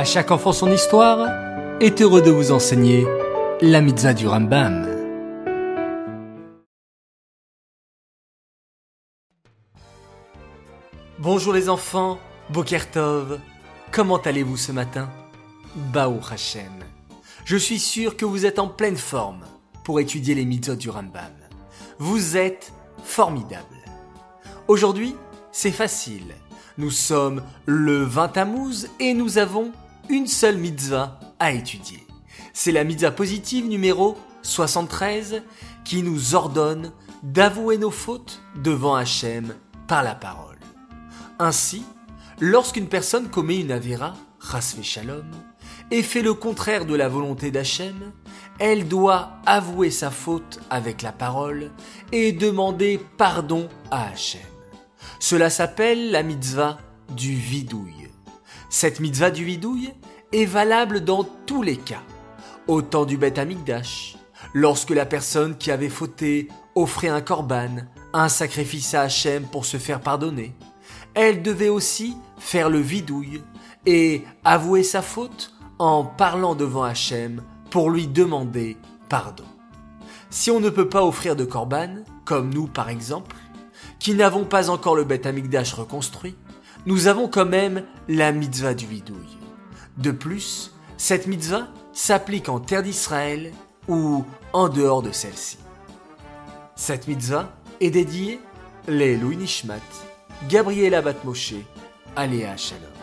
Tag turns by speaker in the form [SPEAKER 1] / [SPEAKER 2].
[SPEAKER 1] À chaque enfant son histoire est heureux de vous enseigner la mitzvah du Rambam. Bonjour les enfants, Bokertov, comment allez-vous ce matin? Baou Hashem. Je suis sûr que vous êtes en pleine forme pour étudier les mitzvot du Rambam. Vous êtes formidables. Aujourd'hui, c'est facile. Nous sommes le 20 Tammuz et nous avons une seule mitzvah à étudier. C'est la mitzvah positive numéro 73 qui nous ordonne d'avouer nos fautes devant Hachem par la parole. Ainsi, lorsqu'une personne commet une avéra, rasvé shalom, et fait le contraire de la volonté d'Hachem, elle doit avouer sa faute avec la parole et demander pardon à Hachem. Cela s'appelle la mitzvah du vidouille. Cette mitzvah du vidouille est valable dans tous les cas. Au temps du Beth Amikdash, lorsque la personne qui avait fauté offrait un korban, un sacrifice à Hachem pour se faire pardonner, elle devait aussi faire le vidouille et avouer sa faute en parlant devant Hachem pour lui demander pardon. Si on ne peut pas offrir de korban, comme nous par exemple, qui n'avons pas encore le Beth Amikdash reconstruit, nous avons quand même la mitzvah du vidouille. De plus, cette mitzvah s'applique en terre d'Israël ou en dehors de celle-ci. Cette mitzvah est dédiée les Louis Nishmat, Gabriela Batmoshe, Aléa Shalom.